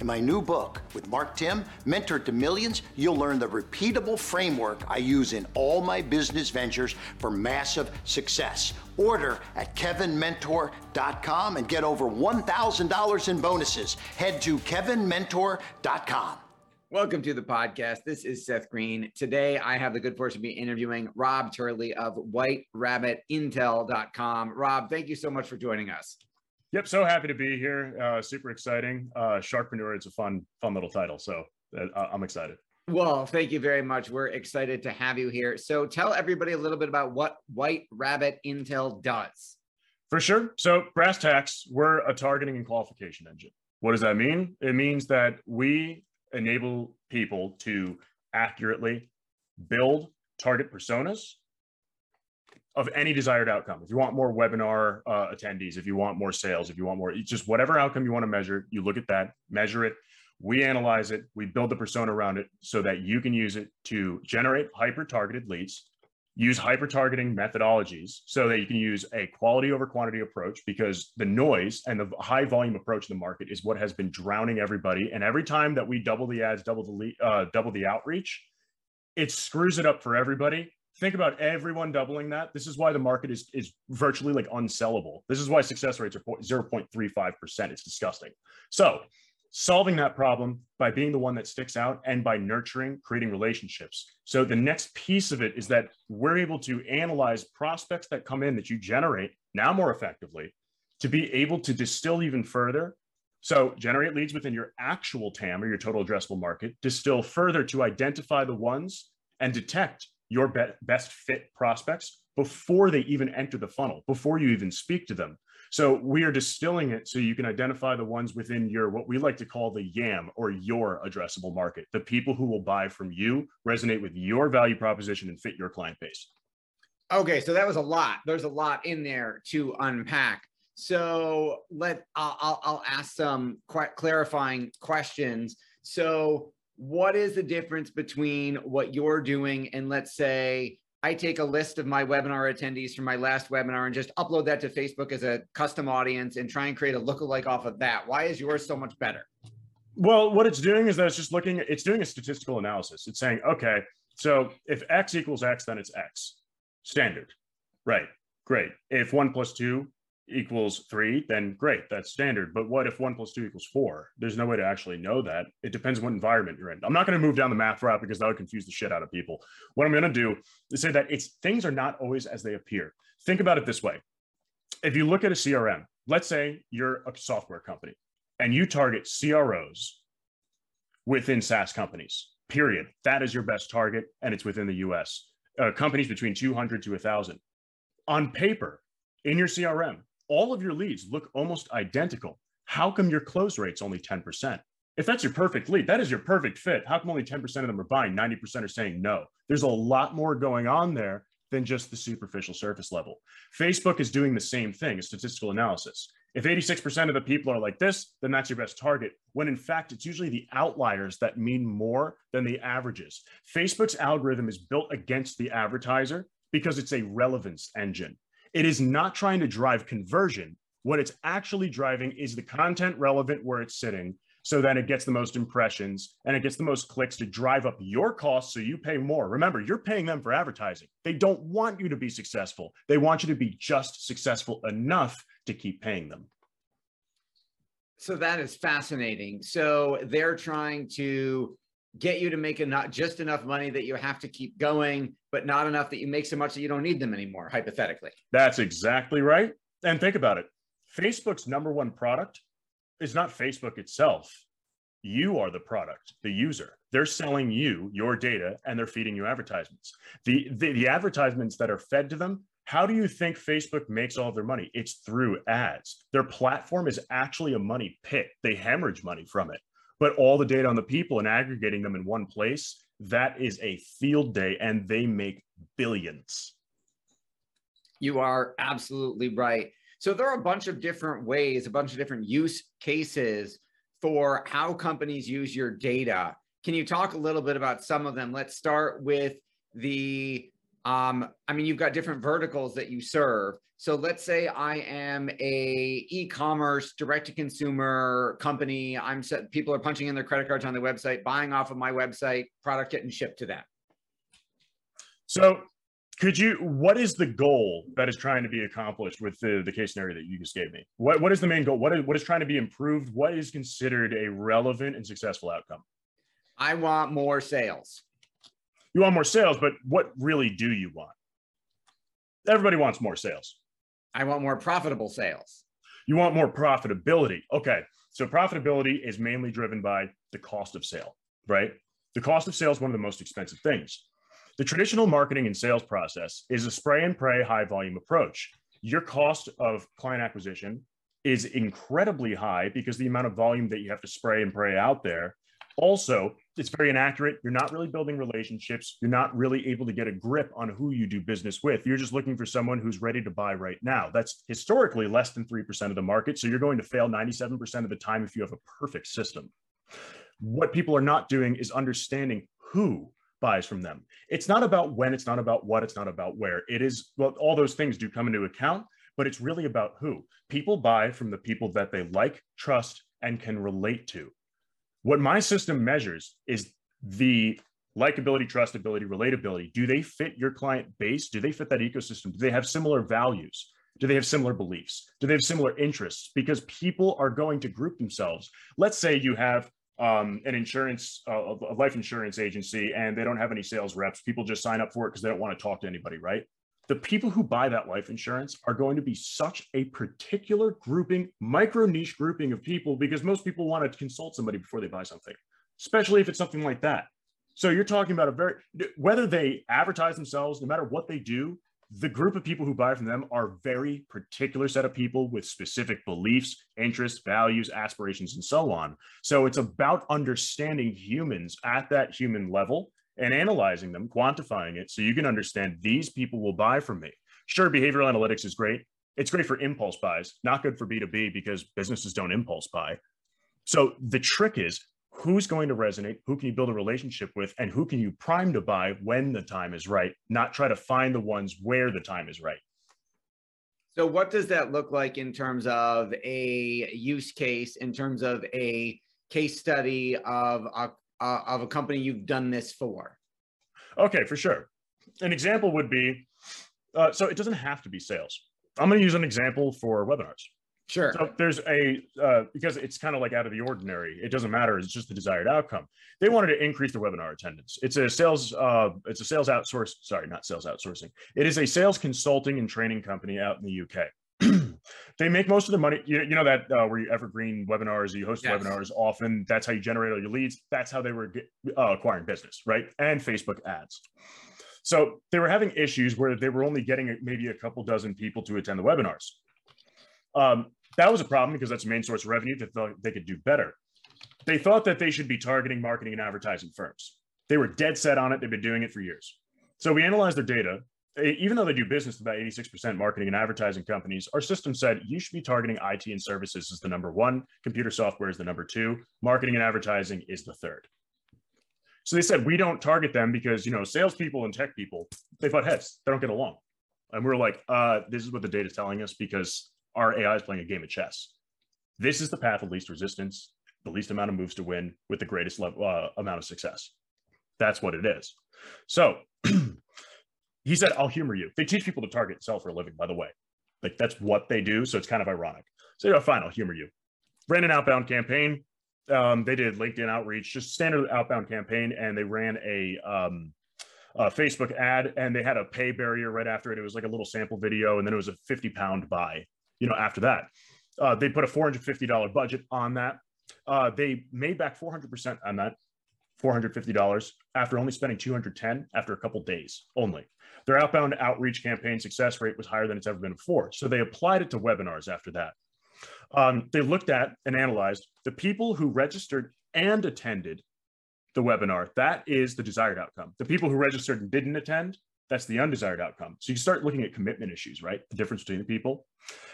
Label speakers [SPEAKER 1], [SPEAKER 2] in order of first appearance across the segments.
[SPEAKER 1] In my new book with Mark Timm, Mentor to Millions, you'll learn the repeatable framework I use in all my business ventures for massive success. Order at kevinmentor.com and get over $1,000 in bonuses. Head to kevinmentor.com.
[SPEAKER 2] Welcome to the podcast. This is Seth Greene. Today, I have the good fortune to be interviewing Rob Turley of WhiteRabbitIntel.com. Rob, thank you so much for joining us.
[SPEAKER 3] Yep, so happy to be here. Uh, super exciting. Uh, Sharkpreneur, it's a fun, fun little title. So uh, I'm excited.
[SPEAKER 2] Well, thank you very much. We're excited to have you here. So tell everybody a little bit about what White Rabbit Intel does.
[SPEAKER 3] For sure. So brass tacks, we're a targeting and qualification engine. What does that mean? It means that we enable people to accurately build target personas of any desired outcome. If you want more webinar uh, attendees, if you want more sales, if you want more, just whatever outcome you want to measure, you look at that, measure it. We analyze it, we build the persona around it so that you can use it to generate hyper targeted leads, use hyper targeting methodologies so that you can use a quality over quantity approach because the noise and the high volume approach in the market is what has been drowning everybody. And every time that we double the ads, double the lead, uh, double the outreach, it screws it up for everybody think about everyone doubling that. This is why the market is is virtually like unsellable. This is why success rates are 0.35%. It's disgusting. So solving that problem by being the one that sticks out and by nurturing, creating relationships. So the next piece of it is that we're able to analyze prospects that come in that you generate now more effectively to be able to distill even further. So generate leads within your actual TAM or your total addressable market, distill further to identify the ones and detect your be- best fit prospects before they even enter the funnel, before you even speak to them. So we are distilling it so you can identify the ones within your what we like to call the YAM or your addressable market, the people who will buy from you, resonate with your value proposition, and fit your client base.
[SPEAKER 2] Okay, so that was a lot. There's a lot in there to unpack. So let I'll I'll, I'll ask some clarifying questions. So what is the difference between what you're doing and let's say I take a list of my webinar attendees from my last webinar and just upload that to Facebook as a custom audience and try and create a lookalike off of that. Why is yours so much better?
[SPEAKER 3] Well, what it's doing is that it's just looking, it's doing a statistical analysis. It's saying, okay, so if X equals X, then it's X standard. Right. Great. If one plus two equals three, then great, that's standard. But what if one plus two equals four? There's no way to actually know that. It depends what environment you're in. I'm not going to move down the math route because that would confuse the shit out of people. What I'm going to do is say that it's things are not always as they appear. Think about it this way. If you look at a CRM, let's say you're a software company and you target CROs within SaaS companies, period. That is your best target and it's within the US uh, companies between 200 to 1,000. On paper, in your CRM, all of your leads look almost identical. How come your close rate's only 10%? If that's your perfect lead, that is your perfect fit. How come only 10% of them are buying? 90% are saying no. There's a lot more going on there than just the superficial surface level. Facebook is doing the same thing, a statistical analysis. If 86% of the people are like this, then that's your best target. When in fact, it's usually the outliers that mean more than the averages. Facebook's algorithm is built against the advertiser because it's a relevance engine. It is not trying to drive conversion. What it's actually driving is the content relevant where it's sitting so that it gets the most impressions and it gets the most clicks to drive up your costs so you pay more. Remember, you're paying them for advertising. They don't want you to be successful. They want you to be just successful enough to keep paying them.
[SPEAKER 2] So that is fascinating. So they're trying to get you to make not just enough money that you have to keep going, but not enough that you make so much that you don't need them anymore, hypothetically.
[SPEAKER 3] That's exactly right. And think about it. Facebook's number one product is not Facebook itself. You are the product, the user. They're selling you your data and they're feeding you advertisements. The, the, the advertisements that are fed to them, how do you think Facebook makes all their money? It's through ads. Their platform is actually a money pit. They hemorrhage money from it. But all the data on the people and aggregating them in one place, that is a field day and they make billions.
[SPEAKER 2] You are absolutely right. So there are a bunch of different ways, a bunch of different use cases for how companies use your data. Can you talk a little bit about some of them? Let's start with the um, I mean, you've got different verticals that you serve. So let's say I am a e-commerce direct-to-consumer company. I'm set, people are punching in their credit cards on the website, buying off of my website, product getting shipped to them.
[SPEAKER 3] So could you what is the goal that is trying to be accomplished with the, the case scenario that you just gave me what, what is the main goal what is, what is trying to be improved what is considered a relevant and successful outcome
[SPEAKER 2] i want more sales
[SPEAKER 3] you want more sales but what really do you want? Everybody wants more sales.
[SPEAKER 2] I want more profitable sales.
[SPEAKER 3] You want more profitability. Okay so profitability is mainly driven by the cost of sale right? The cost of sale is one of the most expensive things. The traditional marketing and sales process is a spray and pray high volume approach. Your cost of client acquisition is incredibly high because the amount of volume that you have to spray and pray out there. Also, it's very inaccurate. You're not really building relationships. You're not really able to get a grip on who you do business with. You're just looking for someone who's ready to buy right now. That's historically less than 3% of the market. So you're going to fail 97% of the time if you have a perfect system. What people are not doing is understanding who buys from them. It's not about when, it's not about what, it's not about where. It is, well, all those things do come into account, but it's really about who. People buy from the people that they like, trust, and can relate to. What my system measures is the likability, trustability, relatability. Do they fit your client base? Do they fit that ecosystem? Do they have similar values? Do they have similar beliefs? Do they have similar interests? Because people are going to group themselves. Let's say you have um, an insurance, uh, a life insurance agency, and they don't have any sales reps. People just sign up for it because they don't want to talk to anybody, right? The people who buy that life insurance are going to be such a particular grouping, micro niche grouping of people because most people want to consult somebody before they buy something, especially if it's something like that. So you're talking about a very, whether they advertise themselves, no matter what they do, the group of people who buy from them are very particular set of people with specific beliefs interests values aspirations and so on so it's about understanding humans at that human level and analyzing them quantifying it so you can understand these people will buy from me. Sure behavioral analytics is great. It's great for impulse buys not good for b2b because businesses don't impulse buy. So the trick is who's going to resonate, who can you build a relationship with, and who can you prime to buy when the time is right, not try to find the ones where the time is right.
[SPEAKER 2] So, what does that look like in terms of a use case, in terms of a case study of a, uh, of a company you've done this for?
[SPEAKER 3] Okay, for sure. An example would be uh, so it doesn't have to be sales. I'm going to use an example for webinars.
[SPEAKER 2] Sure.
[SPEAKER 3] So there's a uh, because it's kind of like out of the ordinary. It doesn't matter. It's just the desired outcome. They wanted to increase their webinar attendance. It's a sales. Uh, it's a sales outsource. Sorry, not sales outsourcing. It is a sales consulting and training company out in the UK. They make most of the money. You, you know that uh, where you evergreen webinars, you host yes. webinars. Often that's how you generate all your leads. That's how they were get, uh, acquiring business, right? And Facebook ads. So they were having issues where they were only getting maybe a couple dozen people to attend the webinars. Um, that was a problem because that's a main source of revenue that thought they could do better. They thought that they should be targeting marketing and advertising firms. They were dead set on it. They've been doing it for years. So we analyzed their data. Even though they do business with about 86% marketing and advertising companies, our system said you should be targeting IT and services as the number one, computer software is the number two, marketing and advertising is the third. So they said we don't target them because you know salespeople and tech people they butt heads, they don't get along, and we are like, uh, this is what the data is telling us because our AI is playing a game of chess. This is the path of least resistance, the least amount of moves to win with the greatest level, uh, amount of success. That's what it is. So he said, I'll humor you. They teach people to target and sell for a living, by the way. Like that's what they do. So it's kind of ironic. So, fine, I'll humor you. Ran an outbound campaign. Um, they did LinkedIn outreach, just standard outbound campaign, and they ran a, um, a Facebook ad and they had a pay barrier right after it. It was like a little sample video, and then it was a 50 pound buy, you know, after that. Uh, they put a $450 budget on that. Uh, they made back 400% on that. $450 after only spending 210 after a couple days only. Their outbound outreach campaign success rate was higher than it's ever been before. So they applied it to webinars after that. Um, they looked at and analyzed the people who registered and attended the webinar. That is the desired outcome. The people who registered and didn't attend, that's the undesired outcome. So you start looking at commitment issues, right? The difference between the people.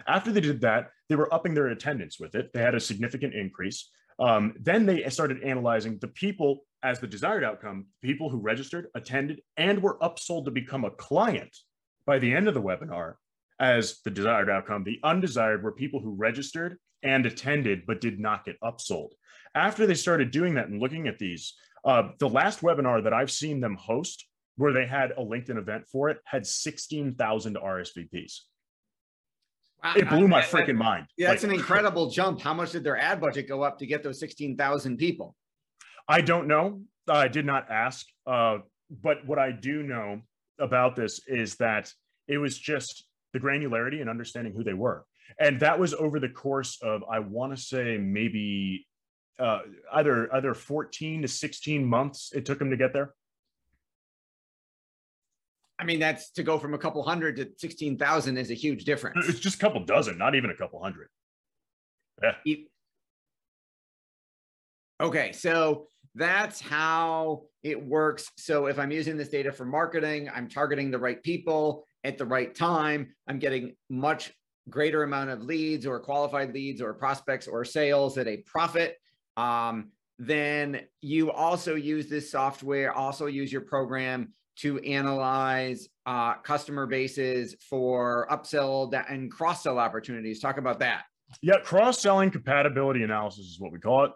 [SPEAKER 3] After they did that, they were upping their attendance with it. They had a significant increase. Um, then they started analyzing the people as the desired outcome, people who registered, attended, and were upsold to become a client by the end of the webinar as the desired outcome. The undesired were people who registered and attended but did not get upsold. After they started doing that and looking at these, uh, the last webinar that I've seen them host, where they had a LinkedIn event for it, had 16,000 RSVPs. It blew my freaking mind.
[SPEAKER 2] Yeah, that's like, an incredible jump. How much did their ad budget go up to get those 16,000 people?
[SPEAKER 3] I don't know. I did not ask. Uh, but what I do know about this is that it was just the granularity and understanding who they were. And that was over the course of, I want to say, maybe uh, either either 14 to 16 months it took them to get there.
[SPEAKER 2] I mean, that's to go from a couple hundred to 16,000 is a huge difference.
[SPEAKER 3] It's just a couple dozen, not even a couple hundred. Yeah.
[SPEAKER 2] Okay. So that's how it works. So if I'm using this data for marketing, I'm targeting the right people at the right time. I'm getting much greater amount of leads or qualified leads or prospects or sales at a profit. Um, then you also use this software, also use your program to analyze uh, customer bases for upsell and cross sell opportunities. Talk about that.
[SPEAKER 3] Yeah, cross selling compatibility analysis is what we call it.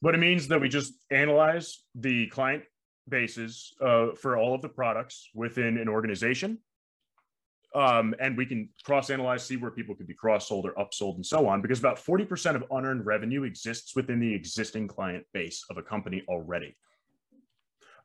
[SPEAKER 3] But it means that we just analyze the client bases uh, for all of the products within an organization. Um, and we can cross analyze, see where people could be cross sold or upsold and so on, because about 40% of unearned revenue exists within the existing client base of a company already.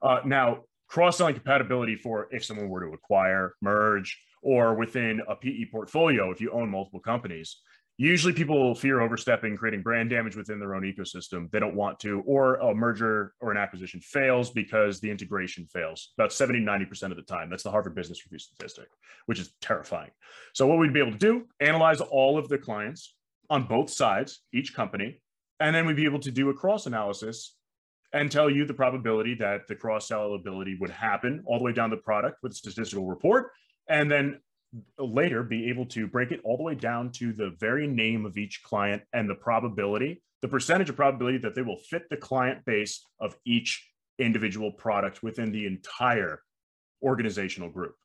[SPEAKER 3] Uh, now, cross selling compatibility for if someone were to acquire, merge, or within a PE portfolio, if you own multiple companies, usually people fear overstepping, creating brand damage within their own ecosystem. They don't want to, or a merger or an acquisition fails because the integration fails about 70, 90% of the time. That's the Harvard Business Review statistic, which is terrifying. So, what we'd be able to do, analyze all of the clients on both sides, each company, and then we'd be able to do a cross analysis and tell you the probability that the cross sell ability would happen all the way down the product with a statistical report. And then later be able to break it all the way down to the very name of each client and the probability, the percentage of probability that they will fit the client base of each individual product within the entire organizational group.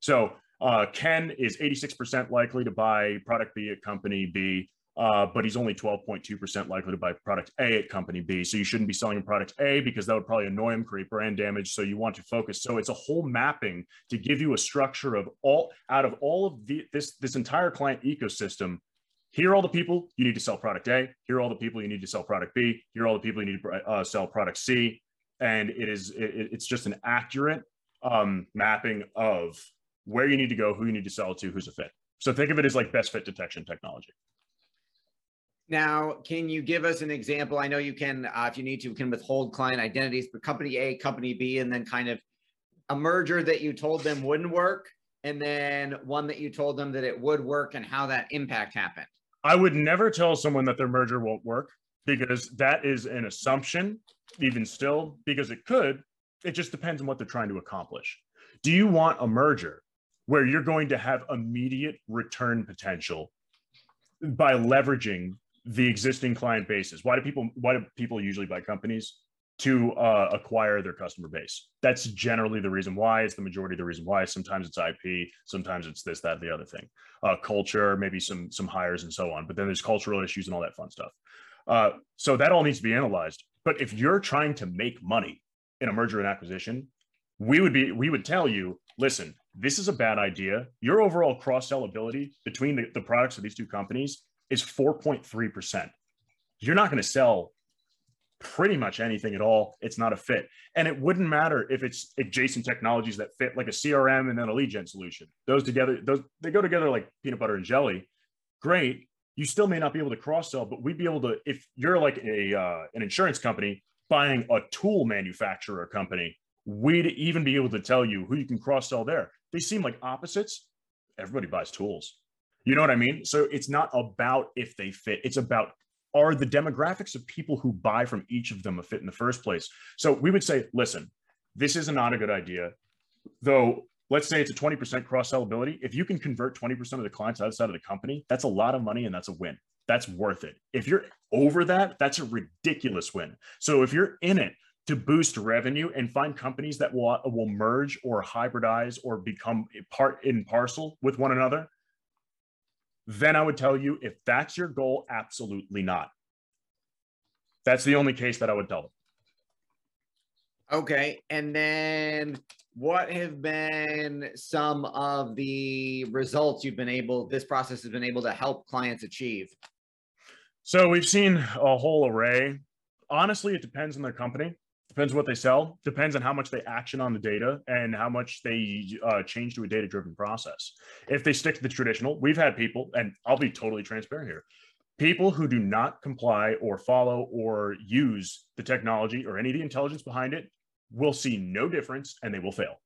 [SPEAKER 3] So uh, Ken is 86% likely to buy product B at company B uh, but he's only 12.2% likely to buy product A at company B. So you shouldn't be selling product A because that would probably annoy him, create brand damage. So you want to focus. So it's a whole mapping to give you a structure of all out of all of the, this this entire client ecosystem. Here are all the people you need to sell product A. Here are all the people you need to sell product B. Here are all the people you need to uh, sell product C. And it is it, it's just an accurate um, mapping of where you need to go, who you need to sell to, who's a fit. So think of it as like best fit detection technology.
[SPEAKER 2] Now, can you give us an example? I know you can, uh, if you need to, can withhold client identities, but company A, company B, and then kind of a merger that you told them wouldn't work, and then one that you told them that it would work, and how that impact happened.
[SPEAKER 3] I would never tell someone that their merger won't work because that is an assumption, even still, because it could. It just depends on what they're trying to accomplish. Do you want a merger where you're going to have immediate return potential by leveraging the existing client bases? Why do people why do people usually buy companies? To uh, acquire their customer base. That's generally the reason why. It's the majority of the reason why. Sometimes it's IP, sometimes it's this, that, the other thing. Uh, culture, maybe some some hires and so on. But then there's cultural issues and all that fun stuff. Uh, so that all needs to be analyzed. But if you're trying to make money in a merger and acquisition, we would be we would tell you, listen, this is a bad idea. Your overall cross sell ability between the, the products of these two companies is 4.3%. You're not going to sell pretty much anything at all. It's not a fit. And it wouldn't matter if it's adjacent technologies that fit like a CRM and then a lead gen solution. Those together, those they go together like peanut butter and jelly. Great. You still may not be able to cross sell, but we'd be able to, if you're like a uh, an insurance company buying a tool manufacturer company, we'd even be able to tell you who you can cross sell there. They seem like opposites. Everybody buys tools. You know what I mean? So it's not about if they fit. It's about are the demographics of people who buy from each of them a fit in the first place. So we would say, listen, this is not a good idea. Though let's say it's a 20% cross sell ability. If you can convert 20% of the clients outside of the company, that's a lot of money and that's a win. That's worth it. If you're over that, that's a ridiculous win. So if you're in it to boost revenue and find companies that will will merge or hybridize or become part in parcel with one another, then I would tell you if that's your goal, absolutely not. That's the only case that I would tell them.
[SPEAKER 2] Okay. And then what have been some of the results you've been able, this process has been able to help clients achieve?
[SPEAKER 3] So we've seen a whole array. Honestly, it depends on their company depends what they sell. Depends on how much they action on the data and how much they uh, change to a data driven process. If they stick to the traditional we've had people and i'll be totally transparent here people who do not comply or follow or use the technology or any of the intelligence behind it will see no difference and they will fail.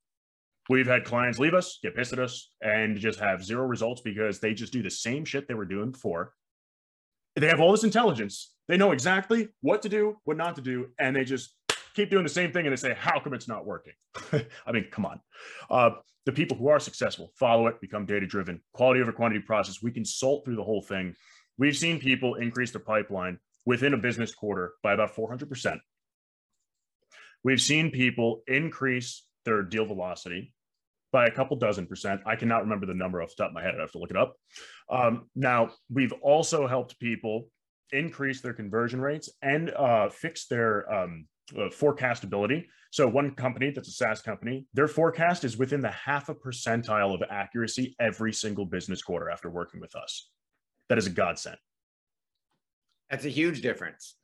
[SPEAKER 3] We've had clients leave us get pissed at us and just have zero results because they just do the same shit they were doing before. They have all this intelligence. They know exactly what to do what not to do and they just keep doing the same thing and they say, how come it's not working? I mean, come on. Uh, the people who are successful follow it, become data driven, quality over quantity process. We consult through the whole thing. We've seen people increase their pipeline within a business quarter by about 400%. We've seen people increase their deal velocity by a couple dozen percent. I cannot remember the number off the top of my head. I have to look it up. Um, now, we've also helped people increase their conversion rates and uh, fix their um, uh, forecastability. So one company that's a SaaS company, their forecast is within the half a percentile of accuracy every single business quarter after working with us. That is a godsend.
[SPEAKER 2] That's a huge difference.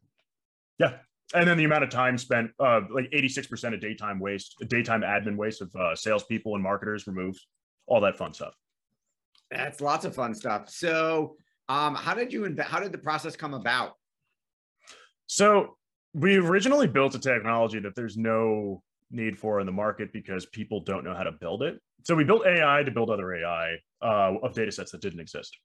[SPEAKER 3] Yeah. And then the amount of time spent, uh, like 86% of daytime waste, daytime admin waste of uh, salespeople and marketers removed, all that fun stuff.
[SPEAKER 2] That's lots of fun stuff. So, um, how did you, how did the process come about?
[SPEAKER 3] So we originally built a technology that there's no need for in the market because people don't know how to build it. So we built AI to build other AI uh, of data sets that didn't exist.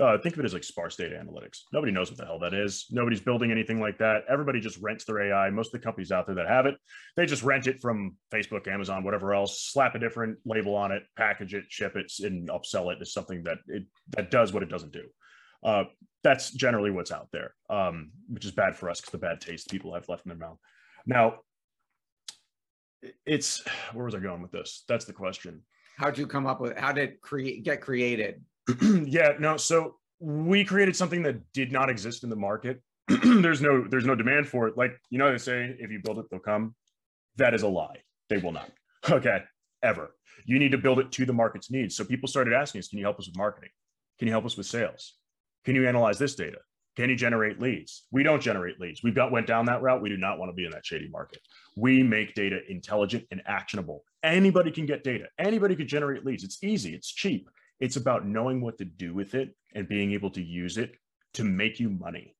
[SPEAKER 3] Uh, think of it as like sparse data analytics. Nobody knows what the hell that is. Nobody's building anything like that. Everybody just rents their AI. Most of the companies out there that have it, they just rent it from Facebook, Amazon, whatever else, slap a different label on it, package it, ship it, and upsell it as something that it that does what it doesn't do. Uh, that's generally what's out there, um, which is bad for us because the bad taste people have left in their mouth. Now, it's where was I going with this? That's the question.
[SPEAKER 2] How'd you come up with? How did create get created?
[SPEAKER 3] yeah, no. So we created something that did not exist in the market. there's no there's no demand for it. Like you know they say, if you build it, they'll come. That is a lie. They will not. Okay, ever. You need to build it to the market's needs. So people started asking us, can you help us with marketing? Can you help us with sales? Can you analyze this data? Can you generate leads? We don't generate leads. We've got went down that route. We do not want to be in that shady market. We make data intelligent and actionable. Anybody can get data. Anybody can generate leads. It's easy. It's cheap. It's about knowing what to do with it and being able to use it to make you money.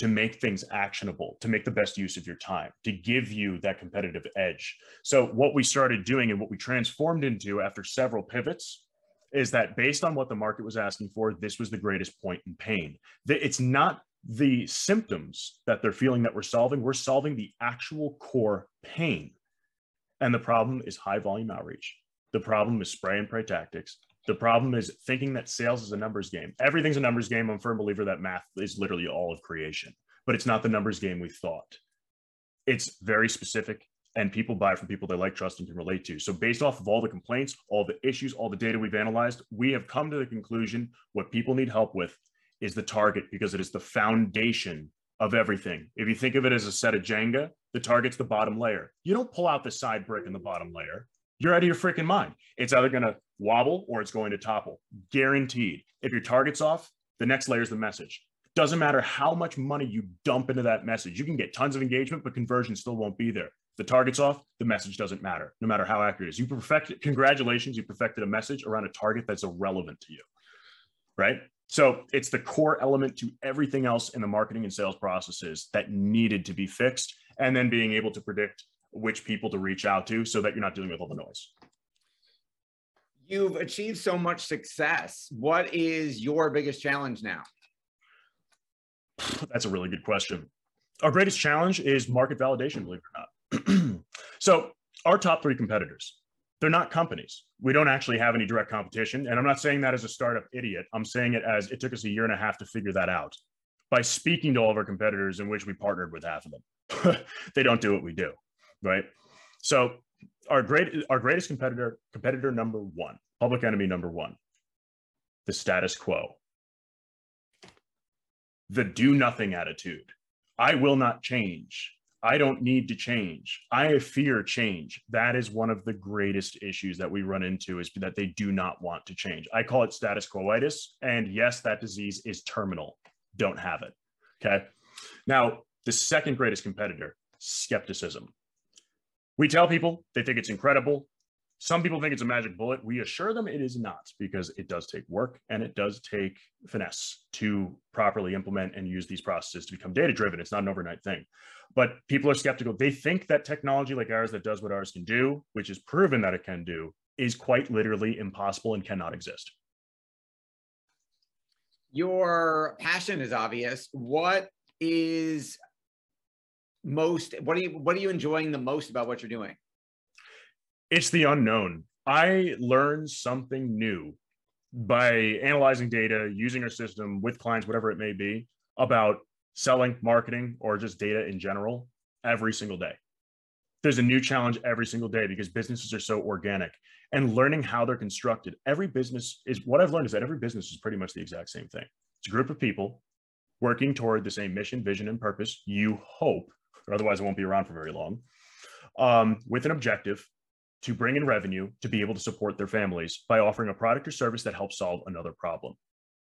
[SPEAKER 3] to make things actionable, to make the best use of your time, to give you that competitive edge. So, what we started doing and what we transformed into after several pivots is that based on what the market was asking for, this was the greatest point in pain. It's not the symptoms that they're feeling that we're solving, we're solving the actual core pain. And the problem is high volume outreach. The problem is spray and pray tactics. The problem is thinking that sales is a numbers game. Everything's a numbers game. I'm a firm believer that math is literally all of creation, but it's not the numbers game we thought. It's very specific, and people buy from people they like, trust, and can relate to. So, based off of all the complaints, all the issues, all the data we've analyzed, we have come to the conclusion what people need help with is the target because it is the foundation of everything. If you think of it as a set of Jenga, the target's the bottom layer. You don't pull out the side brick in the bottom layer. You're out of your freaking mind. It's either going to wobble or it's going to topple. Guaranteed. If your target's off, the next layer is the message. Doesn't matter how much money you dump into that message. You can get tons of engagement, but conversion still won't be there. The target's off, the message doesn't matter, no matter how accurate it is. You perfected, congratulations, you perfected a message around a target that's irrelevant to you, right? So it's the core element to everything else in the marketing and sales processes that needed to be fixed, and then being able to predict which people to reach out to so that you're not dealing with all the noise.
[SPEAKER 2] You've achieved so much success. What is your biggest challenge now?
[SPEAKER 3] That's a really good question. Our greatest challenge is market validation, believe it or not. so, our top three competitors they're not companies. We don't actually have any direct competition. And I'm not saying that as a startup idiot. I'm saying it as it took us a year and a half to figure that out by speaking to all of our competitors, in which we partnered with half of them. they don't do what we do, right? So our great our greatest competitor, competitor number one, public enemy number one, the status quo, the do nothing attitude. I will not change. I don't need to change. I fear change. That is one of the greatest issues that we run into is that they do not want to change. I call it status quoitis. And yes, that disease is terminal. Don't have it. Okay. Now, the second greatest competitor, skepticism. We tell people they think it's incredible. Some people think it's a magic bullet. We assure them it is not because it does take work and it does take finesse to properly implement and use these processes to become data driven. It's not an overnight thing. But people are skeptical. They think that technology like ours that does what ours can do, which is proven that it can do, is quite literally impossible and cannot exist.
[SPEAKER 2] Your passion is obvious. What is most what are you what are you enjoying the most about what you're doing?
[SPEAKER 3] It's the unknown. I learn something new by analyzing data, using our system with clients, whatever it may be, about selling, marketing, or just data in general every single day. There's a new challenge every single day because businesses are so organic and learning how they're constructed. Every business is what I've learned is that every business is pretty much the exact same thing. It's a group of people working toward the same mission, vision, and purpose. You hope, or otherwise it won't be around for very long, um, with an objective to bring in revenue to be able to support their families by offering a product or service that helps solve another problem.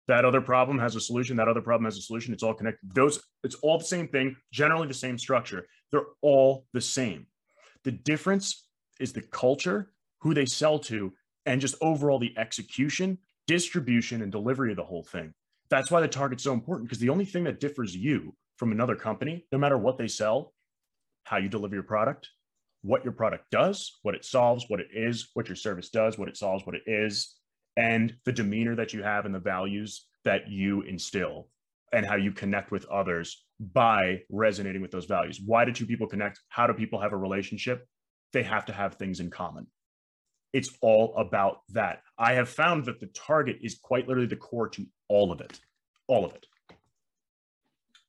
[SPEAKER 3] That other problem has a solution. That other problem has a solution. It's all connected. Those, it's all the same thing, generally the same structure. They're all the same. The difference is the culture, who they sell to, and just overall the execution, distribution, and delivery of the whole thing. That's why the target's so important because the only thing that differs you from another company, no matter what they sell, how you deliver your product, what your product does, what it solves, what it is, what your service does, what it solves, what it is, and the demeanor that you have and the values that you instill and how you connect with others by resonating with those values. Why do two people connect? How do people have a relationship? They have to have things in common. It's all about that. I have found that the target is quite literally the core to all of it. All of it.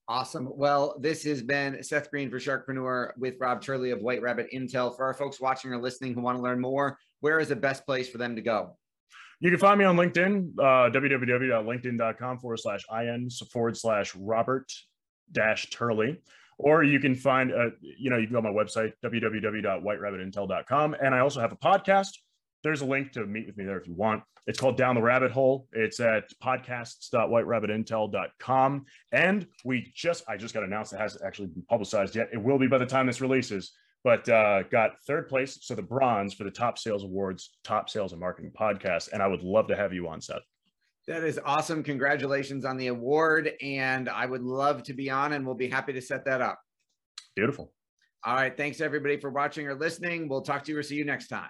[SPEAKER 2] Awesome. Well, this has been Seth Greene for Sharkpreneur with Rob Turley of White Rabbit Intel. For our folks watching or listening who want to learn more, where is the best place for them to go?
[SPEAKER 3] You can find me on LinkedIn, uh, www.linkedin.com forward slash IN forward slash Robert dash Turley. Or you can find, uh, you know, you can go on my website, www.whiterabbitintel.com. And I also have a podcast there's a link to meet with me there if you want. It's called Down the Rabbit Hole. It's at podcasts.whiterabbitintel.com. And we just, I just got announced it hasn't actually been publicized yet. It will be by the time this releases, but uh, got third place. So the bronze for the top sales awards, top sales and marketing podcast. And I would love to have you on, Seth.
[SPEAKER 4] That is awesome. Congratulations on the award. And I would love to be on, and we'll be happy to set that up.
[SPEAKER 3] Beautiful.
[SPEAKER 4] All right. Thanks, everybody, for watching or listening. We'll talk to you or see you next time.